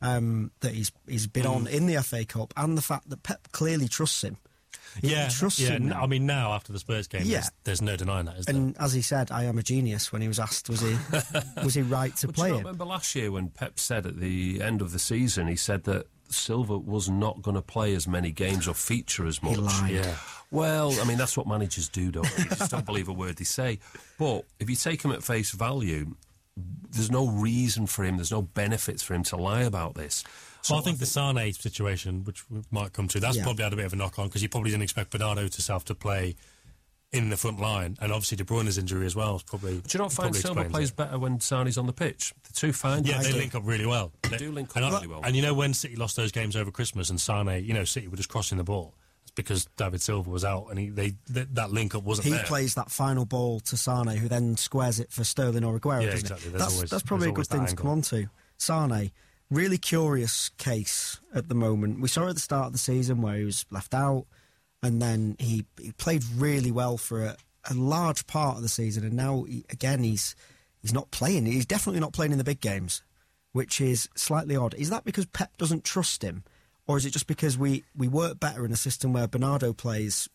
um, that he's he's been Mm. on in the FA Cup and the fact that Pep clearly trusts him. He yeah, trusts yeah. him. now. I mean, now after the Spurs game, Yeah. there's, there's no denying that, is there? and as he said, "I am a genius." When he was asked, was he was he right to But play do you him? not remember last year when Pep said at the end of the season, he said that Silva was not going to play as many games or feature as much. lied. Yeah. Well, I mean, that's what managers do, don't they? You just don't believe a word they say. But if you take him at face value, there's no reason for him, there's no benefits for him to lie about this. Well, I think the Sane situation, which we might come to, that's Yeah. probably had a bit of a knock on because you probably didn't expect Bernardo to self to play in the front line, and obviously De Bruyne's injury as well. Is probably. Do you not find probably Silva plays it. better when Sane's on the pitch? The two find Yeah, they other. link up really well. They do link up and really well. And you know when City lost those games over Christmas and Sane, you know, City were just crossing the ball. It's because David Silva was out and he, they th- that link up wasn't there. He there. plays that final ball to Sane, who then squares it for Sterling or Aguero. Yeah, doesn't exactly. That's always- that's probably a good thing that to come on to. Sane, really curious case at the moment. We saw at the start of the season where he was left out, and then he, he played really well for a, a large part of the season, and now he, again he's he's not playing. He's definitely not playing in the big games, which is slightly odd. Is that because Pep doesn't trust him, or is it just because we, we work better in a system where Bernardo plays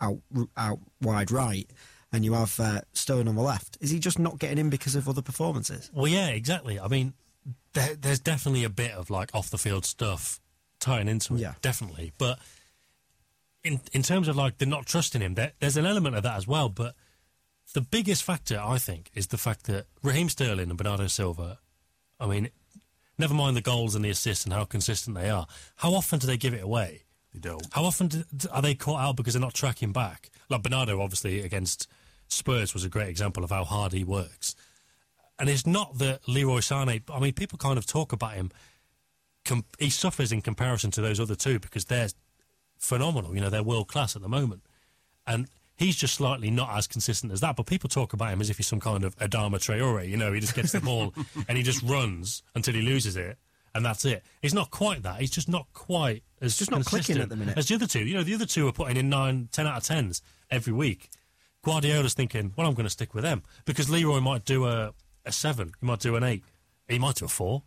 out out wide right, and you have uh, Stone on the left? Is he just not getting in because of other performances? Well, yeah, exactly. I mean, there, there's definitely a bit of like off the field stuff tying into it, Yeah. definitely. But in in terms of like the not trusting him, there, there's an element of that as well. But the biggest factor, I think, is the fact that Raheem Sterling and Bernardo Silva. I mean, never mind the goals and the assists and how consistent they are. How often do they give it away? They don't. How often do, are they caught out because they're not tracking back? Like Bernardo, obviously against Spurs, was a great example of how hard he works. And it's not that Leroy Sane. I mean, people kind of talk about him. Com- he suffers in comparison to those other two because they're phenomenal. You know, they're world class at the moment, and he's just slightly not as consistent as that. But people talk about him as if he's some kind of Adama Traore. You know, he just gets the ball and he just runs until he loses it, and that's it. He's not quite that. He's just not quite as just not clicking at the minute. as the other two. You know, the other two are putting in nine, ten out of tens every week. Guardiola's thinking, well, I'm going to stick with them because Leroy might do a, a seven. He might do an eight. He might do a four.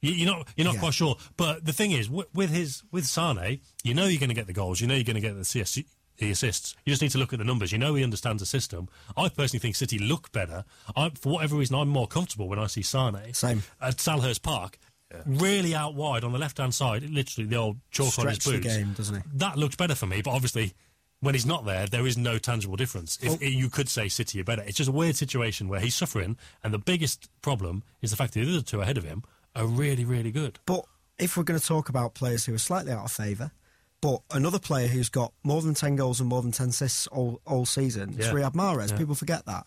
You, you're not you're not Yeah. quite sure. But the thing is, wi- with his with Sane, you know you're going to get the goals. You know you're going to get the CS, the assists. You just need to look at the numbers. You know he understands the system. I personally think City look better. I, for whatever reason, I'm more comfortable when I see Sane Same. at Selhurst Park. Really out wide on the left hand side, literally the old chalk on his Stretch the boots. game, doesn't he? That looks better for me, but obviously, when he's not there, there is no tangible difference. If you could say City are better, it's just a weird situation where he's suffering, and the biggest problem is the fact that the other two ahead of him are really, really good. But if we're going to talk about players who are slightly out of favour, but another player who's got more than 10 goals and more than 10 assists all, all season, it's Yeah. Riyad Mahrez. Yeah. People forget that.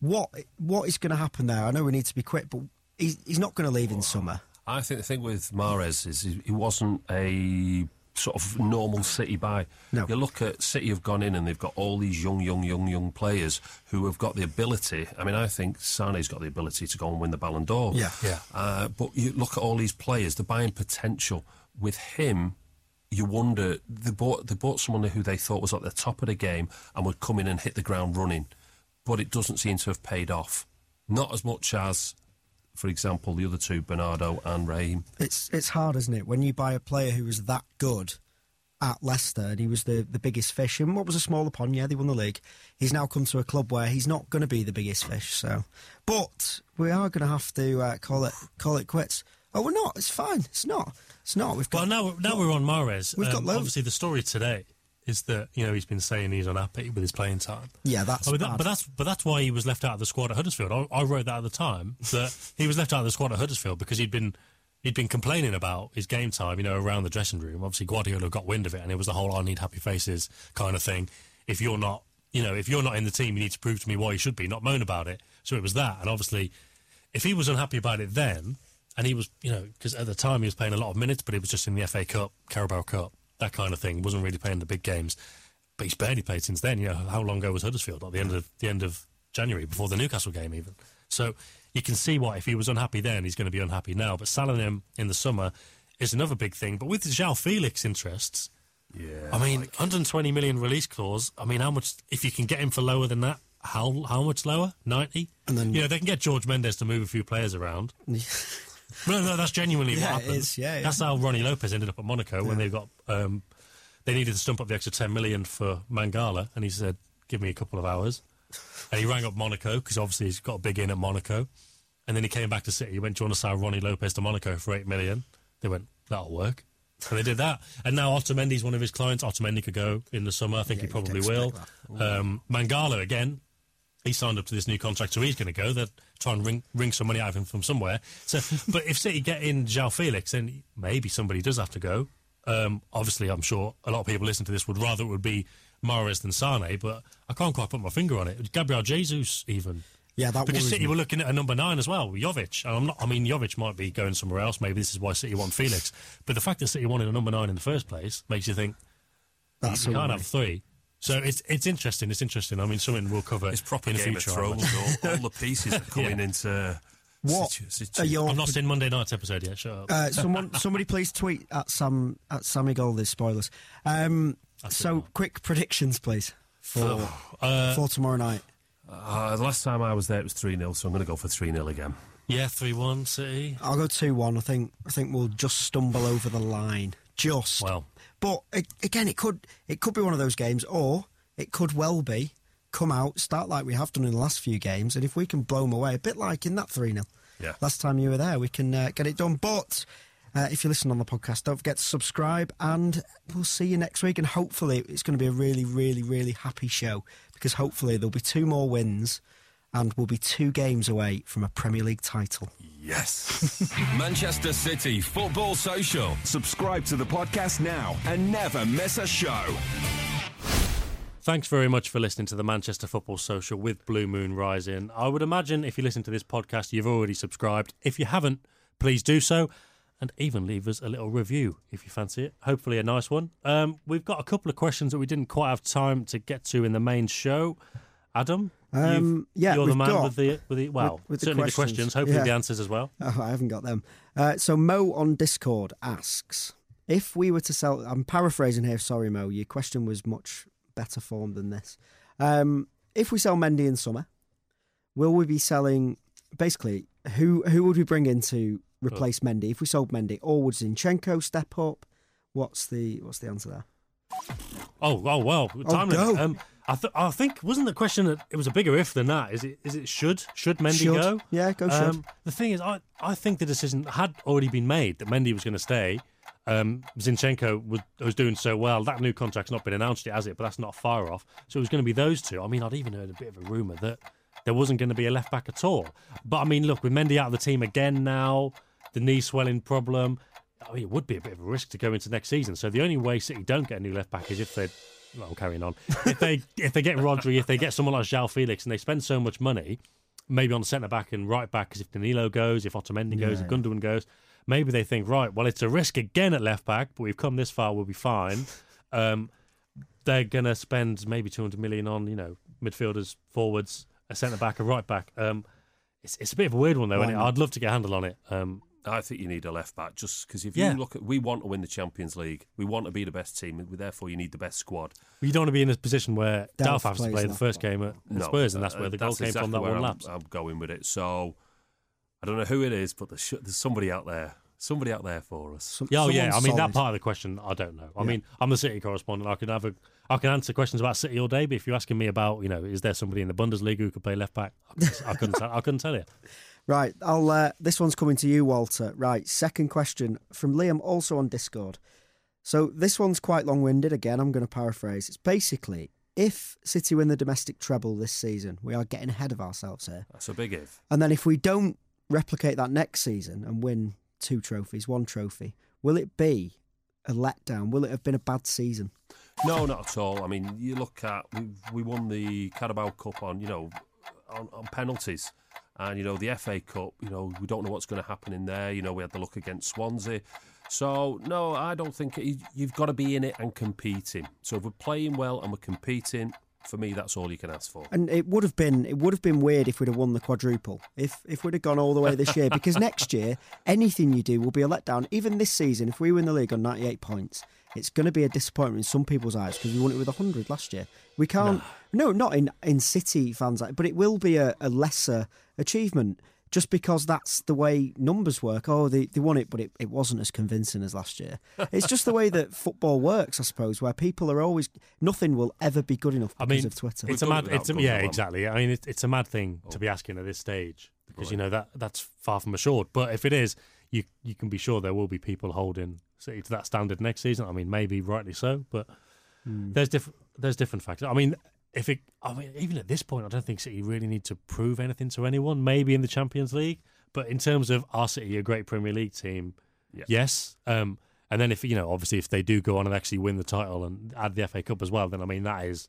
What What is going to happen there? I know we need to be quick, but he's, he's not going to leave in summer. I think the thing with Mahrez is he, he wasn't a sort of normal City buy. No. You look at City have gone in and they've got all these young, young, young, young players who have got the ability. I mean, I think Sane's got the ability to go and win the Ballon d'Or. Yeah. Yeah. Uh, but you look at all these players, they're buying potential. With him, you wonder they bought they bought someone who they thought was at the top of the game and would come in and hit the ground running, but it doesn't seem to have paid off. Not as much as, for example, the other two, Bernardo and Raheem. It's it's hard, isn't it, when you buy a player who was that good at Leicester and he was the, the biggest fish and what was a smaller pond. Yeah, they won the league. He's now come to a club where he's not going to be the biggest fish. So, but we are going to have to uh, call it call it quits. Oh, we're not. It's fine. It's not. It's not. We've got Well, now now we're on Mahrez. We've got loads. obviously the story today is that you know he's been saying he's unhappy with his playing time. yeah. That's Oh, but, that- but that's but that's why he was left out of the squad at Huddersfield. I, I wrote that at the time that he was left out of the squad at Huddersfield because he'd been he'd been complaining about his game time, you know, around the dressing room. Obviously, Guardiola got wind of it, and it was the whole "I need happy faces" kind of thing. If you're not, you know, if you're not in the team, you need to prove to me why you should be, not moan about it. So it was that, and obviously, if he was unhappy about it then, and he was, you know, because at the time he was playing a lot of minutes, but it was just in the FA Cup, Carabao Cup, that kind of thing, wasn't really playing the big games. But he's barely played since then. You know, how long ago was Huddersfield? At the end of the end of January, before the Newcastle game, even. So you can see why if he was unhappy then, he's going to be unhappy now. But selling him in the summer is another big thing. But with João Felix interests, Yeah. I mean, 120 million release clause. I mean, how much? If you can get him for lower than that, how how much lower? 90. And then- you know they can get George Mendes to move a few players around. No, no, that's genuinely Yeah, what happened. is, yeah, yeah. That's how Rony Lopes ended up at Monaco when they got um, they needed to stump up the extra 10 million for Mangala, and he said, "Give me a couple of hours." And he rang up Monaco because obviously he's got a big in at Monaco, and then he came back to City. He went, "Do you want to sell Rony Lopes to Monaco for eight million? They went, "That'll work." And they did that. And now Otamendi's one of his clients. Otamendi could go in the summer. I think he probably will. Um, Mangala again he signed up to this new contract, so he's going to go. They're trying to wring, wring some money out of him from somewhere. So, but if City get in João Felix, then maybe somebody does have to go. Um, obviously, I'm sure a lot of people listening to this would rather it would be Mahrez than Sane, but I can't quite put my finger on it. Gabriel Jesus, even. Yeah, that because City me. were looking at a number nine as well, Jovic. And I'm not. I mean, Jovic might be going somewhere else. Maybe this is why City want Felix. But the fact that City wanted a number nine in the first place makes you think That's you can't have three. So it's it's interesting. It's interesting. I mean, something we'll cover It's proper in the Game of future. I Thrones. all, all the pieces are coming Yeah. into. What situ- situ- your I've not seen Monday night's episode yet. Shut up. Uh, someone, somebody, please tweet at Sam at Sammy Goldie spoilers. Um, so, quick predictions, please, for Uh, for tomorrow night. Uh, the last time I was there, it was 3 0, so I'm going to go for 3 0 again. yeah, three one City. I'll go two one. I think I think we'll just stumble over the line. Just Well, but a- again, it could it could be one of those games, or it could well be come out start like we have done in the last few games, and if we can blow them away, a bit like in that three 0 Yeah. last time you were there, we can uh, get it done. But uh, if you listen on the podcast, don't forget to subscribe, and we'll see you next week. And hopefully, it's going to be a really, really, really happy show because hopefully there'll be two more wins, and we'll be two games away from a Premier League title. Yes. Manchester City Football Social. Subscribe to the podcast now and never miss a show. thanks very much for listening to the Manchester Football Social with Blue Moon Rising. I would imagine if you listen to this podcast, you've already subscribed. If you haven't, please do so. And even leave us a little review if you fancy it. Hopefully, a nice one. Um, we've got a couple of questions that we didn't quite have time to get to in the main show. Adam, Um, yeah, you're the man got- with the with the well, with the certainly the questions, questions. Hopefully, yeah. the answers as well. Oh, I haven't got them. Uh, so Mo on Discord asks if we were to sell. I'm paraphrasing here. Sorry, Mo. Your question was much better formed than this. Um, if we sell Mendy in summer, will we be selling basically, who who would we bring in to replace Mendy if we sold Mendy, or would Zinchenko step up? What's the what's the answer there? Oh, oh well, Oh, time go. limit. Um, I, th- I think wasn't the question that it was a bigger if than that. Is it? Is it should should Mendy Should. go? Yeah, go should. Um, the thing is, I I think the decision had already been made that Mendy was going to stay. Um, Zinchenko was, was doing so well. That new contract's not been announced yet, has it? But that's not far off. So it was going to be those two. I mean, I'd even heard a bit of a rumor that there wasn't going to be a left back at all. But I mean, look, with Mendy out of the team again now, the knee swelling problem. I mean, it would be a bit of a risk to go into next season. So the only way City don't get a new left back is if they. Well, I'm carrying on. If they if they get Rodri, if they get someone like João Felix, and they spend so much money, maybe on centre back and right back, because if Danilo goes, if Otamendi goes, if Yeah. Gundogan goes, maybe they think right. Well, it's a risk again at left back, but we've come this far, we'll be fine. Um, they're gonna spend maybe 200 million on you know midfielders, forwards, a centre back, a right back. Um, it's it's a bit of a weird one though, and I'd love to get a handle on it. Um, I think you need a left back just because if Yeah. you look at, we want to win the Champions League. We want to be the best team. and Therefore, you need the best squad. you don't want to be in a position where Delph Delph has to play the first game at, at No, Spurs, and that's uh, where the goal came exactly from. That where one I'm, lapse. I'm going with it. So I don't know who it is, but there's, there's somebody out there. Somebody out there for us. Some- Yeah, oh yeah. I someone mean, that part of the question, I don't know. I Yeah. mean, I'm the City correspondent. I can have a, I can answer questions about City all day. But if you're asking me about, you know, is there somebody in the Bundesliga who could play left back? I couldn't, I couldn't, tell, I couldn't tell you. Right, I'll. Uh, this one's coming to you, Walter. Right, second question from Liam, also on Discord. So this one's quite long-winded. Again, I'm going to paraphrase. It's basically if City win the domestic treble this season, we are getting ahead of ourselves here. That's a big if. And then if we don't replicate that next season and win two trophies, one trophy, will it be a letdown? Will it have been a bad season? No, not at all. I mean, you look at we we won the Carabao Cup on you know on, on penalties, and you know the FA Cup. You know we don't know what's going to happen in there. You know we had the luck against Swansea. So no, I don't think you've got to be in it and competing. So if we're playing well and we're competing, for me, that's all you can ask for. And it would have been it would have been weird if we'd have won the quadruple. If if we'd have gone all the way this year, because next year anything you do will be a letdown. Even this season, if we win the league on ninety eight points, it's going to be a disappointment in some people's eyes because we won it with hundred last year. We can't. No, not in in City fans, but it will be a, a lesser achievement. Just because that's the way numbers work. Oh, they, they won it, but it, it wasn't as convincing as last year. It's just the way that football works, I suppose, where people are always nothing will ever be good enough I because mean, of Twitter. it's a We've done mad. it It's a, yeah, exactly. I mean, it's, it's a mad thing to be asking at this stage because you know that that's far from assured. But if it is, you you can be sure there will be people holding City to that standard next season. I mean, maybe rightly so, but hmm. there's different there's different factors. I mean, if it, I mean, even at this point, I don't think City really need to prove anything to anyone. Maybe in the Champions League, but in terms of our City, a great Premier League team, Yeah. yes. Um, and then if you know, obviously, if they do go on and actually win the title and add the FA Cup as well, then I mean, that is,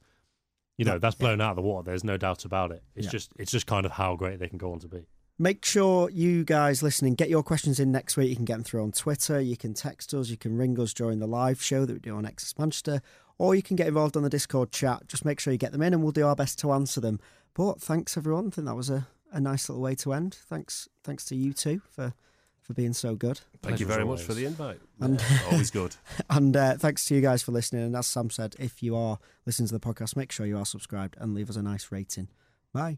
you know, that's blown out of the water. There's no doubt about it. It's Yeah. just, it's just kind of how great they can go on to be. Make sure you guys listening get your questions in next week. You can get them through on Twitter. You can text us. You can ring us during the live show that we do on Access Manchester, or you can get involved on the Discord chat. Just make sure you get them in, and we'll do our best to answer them. But thanks everyone. I think that was a, a nice little way to end. Thanks, thanks to you two for for being so good. Thank you Pleasure as very much for the invite. And- Yeah, always good. And uh, thanks to you guys for listening. And as Sam said, if you are listening to the podcast, make sure you are subscribed and leave us a nice rating. Bye.